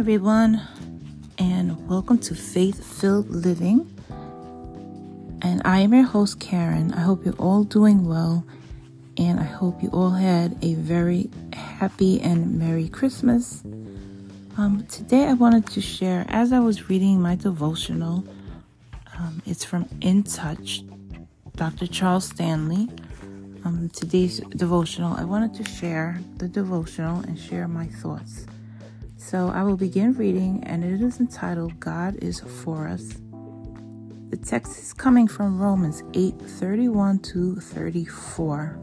everyone, and welcome to Faith Filled Living. And I am your host, Karen. I hope you're all doing well, and I hope you all had a very happy and Merry Christmas. Um, today, I wanted to share, as I was reading my devotional, um, it's from In Touch, Dr. Charles Stanley. Um, today's devotional, I wanted to share the devotional and share my thoughts. So I will begin reading, and it is entitled God is for Us. The text is coming from Romans 8 31 to 34.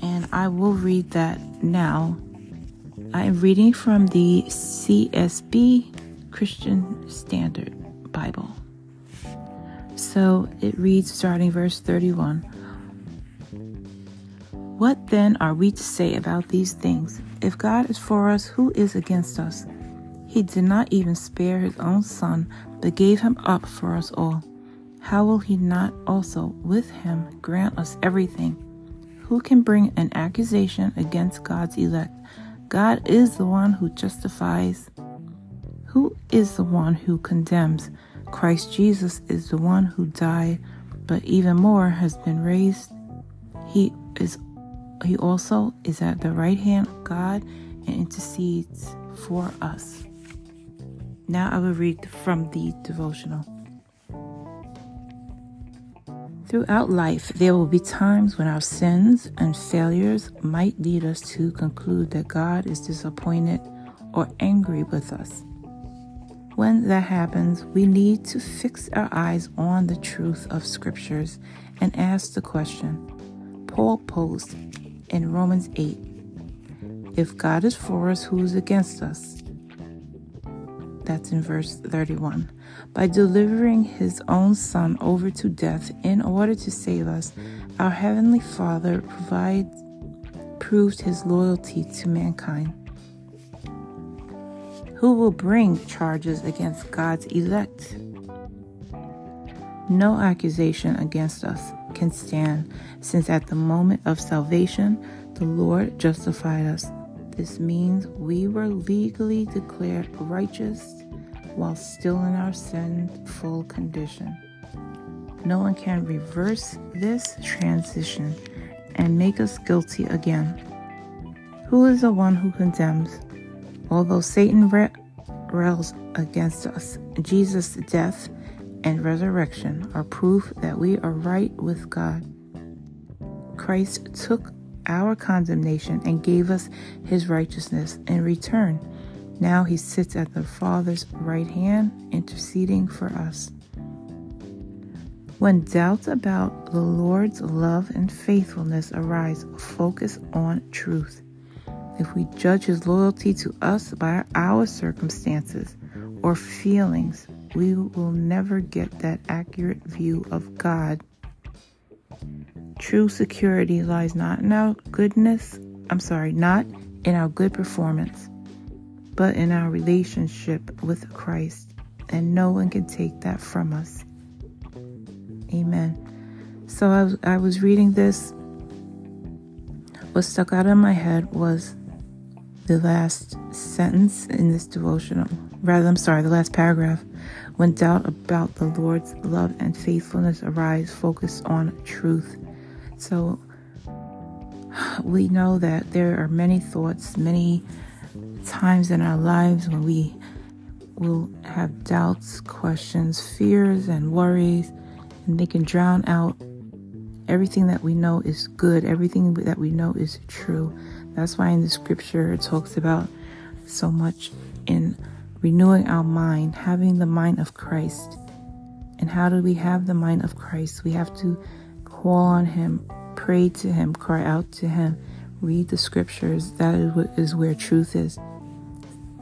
And I will read that now. I am reading from the CSB Christian Standard Bible. So it reads starting verse 31. What then are we to say about these things? If God is for us, who is against us? He did not even spare his own son, but gave him up for us all. How will he not also with him grant us everything? Who can bring an accusation against God's elect? God is the one who justifies. Who is the one who condemns? Christ Jesus is the one who died, but even more has been raised. He is he also is at the right hand of God and intercedes for us. Now I will read from the devotional. Throughout life, there will be times when our sins and failures might lead us to conclude that God is disappointed or angry with us. When that happens, we need to fix our eyes on the truth of scriptures and ask the question Paul posed in Romans 8 If God is for us, who is against us? That's in verse 31. By delivering his own Son over to death in order to save us, our Heavenly Father provides, proved his loyalty to mankind. Who will bring charges against God's elect? No accusation against us can stand, since at the moment of salvation, the Lord justified us. This means we were legally declared righteous while still in our sinful condition. No one can reverse this transition and make us guilty again. Who is the one who condemns? Although Satan rails against us, Jesus' death and resurrection are proof that we are right with God. Christ took our condemnation and gave us his righteousness in return. Now he sits at the Father's right hand, interceding for us. When doubts about the Lord's love and faithfulness arise, focus on truth. If we judge his loyalty to us by our circumstances or feelings, we will never get that accurate view of God. True security lies not in our goodness, I'm sorry, not in our good performance, but in our relationship with Christ. And no one can take that from us. Amen. So I was, I was reading this. What stuck out in my head was the last sentence in this devotional. Rather, I'm sorry, the last paragraph. When doubt about the Lord's love and faithfulness arise, focus on truth. So we know that there are many thoughts, many times in our lives when we will have doubts, questions, fears, and worries, and they can drown out everything that we know is good, everything that we know is true. That's why in the scripture it talks about so much in renewing our mind, having the mind of Christ. And how do we have the mind of Christ? We have to call on Him, pray to Him, cry out to Him, read the scriptures. That is where truth is.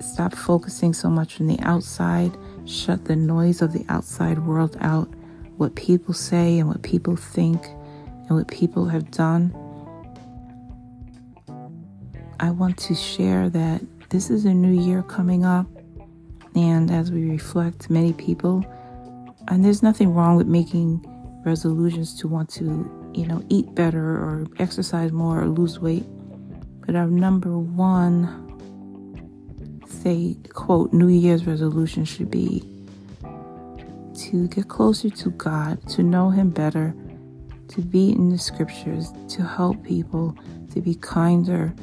Stop focusing so much on the outside, shut the noise of the outside world out, what people say and what people think and what people have done. I want to share that this is a new year coming up. And as we reflect, many people, and there's nothing wrong with making resolutions to want to, you know, eat better or exercise more or lose weight. But our number one, say, quote, New Year's resolution should be to get closer to God, to know Him better, to be in the scriptures, to help people, to be kinder.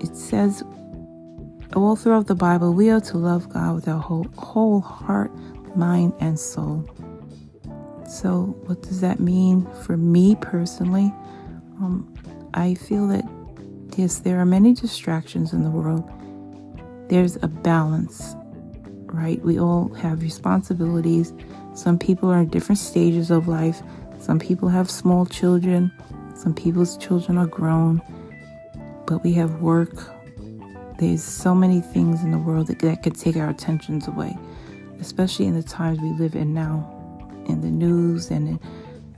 It says all throughout the Bible, we are to love God with our whole, whole heart, mind, and soul. So, what does that mean for me personally? Um, I feel that yes, there are many distractions in the world. There's a balance, right? We all have responsibilities. Some people are in different stages of life. Some people have small children. Some people's children are grown. But we have work. There's so many things in the world that, that could take our attentions away, especially in the times we live in now, in the news and in,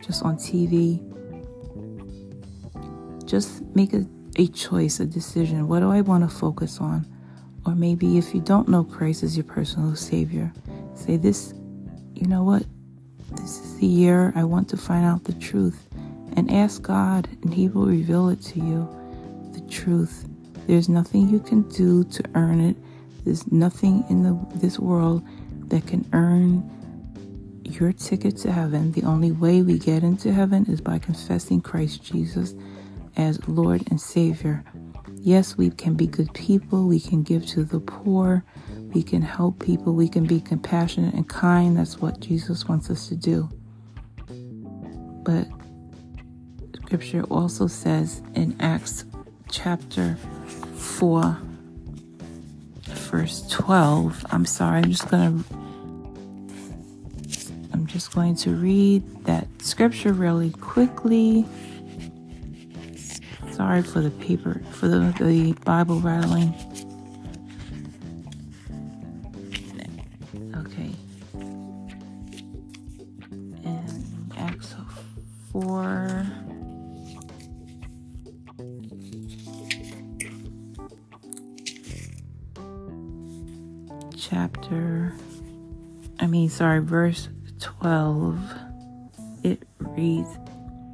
just on TV. Just make a, a choice, a decision. What do I want to focus on? Or maybe if you don't know Christ as your personal Savior, say this, you know what? This is the year I want to find out the truth. And ask God, and He will reveal it to you the truth. There's nothing you can do to earn it. There's nothing in the, this world that can earn your ticket to heaven. The only way we get into heaven is by confessing Christ Jesus as Lord and Savior. Yes, we can be good people. We can give to the poor. We can help people. We can be compassionate and kind. That's what Jesus wants us to do. But scripture also says in Acts chapter 4, verse 12. I'm sorry, I'm just going to. I'm just going to read that scripture really quickly. Sorry for the paper, for the, the Bible rattling. Chapter, I mean, sorry, verse 12. It reads,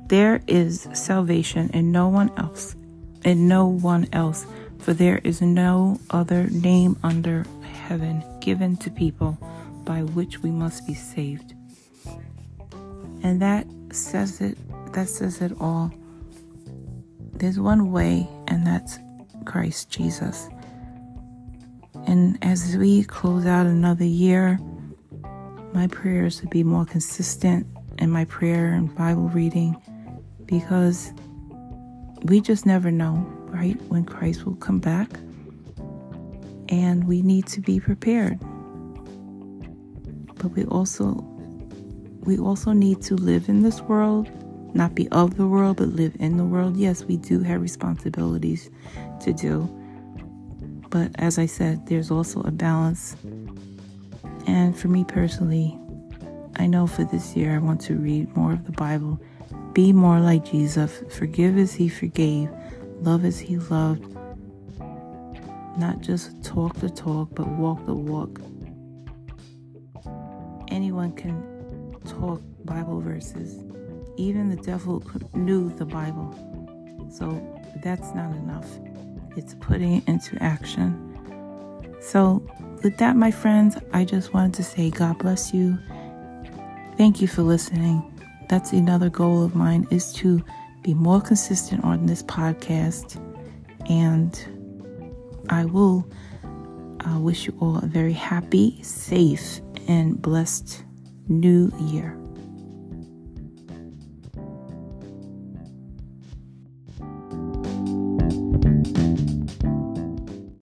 there is salvation in no one else, in no one else, for there is no other name under heaven given to people by which we must be saved. And that says it, that says it all. There's one way, and that's Christ Jesus. And as we close out another year, my prayers to be more consistent in my prayer and Bible reading because we just never know, right, when Christ will come back. And we need to be prepared. But we also we also need to live in this world, not be of the world, but live in the world. Yes, we do have responsibilities to do. But as I said, there's also a balance. And for me personally, I know for this year I want to read more of the Bible be more like Jesus. Forgive as he forgave. Love as he loved. Not just talk the talk, but walk the walk. Anyone can talk Bible verses. Even the devil knew the Bible. So that's not enough. It's putting it into action. So, with that, my friends, I just wanted to say God bless you. Thank you for listening that's another goal of mine is to be more consistent on this podcast and i will uh, wish you all a very happy safe and blessed new year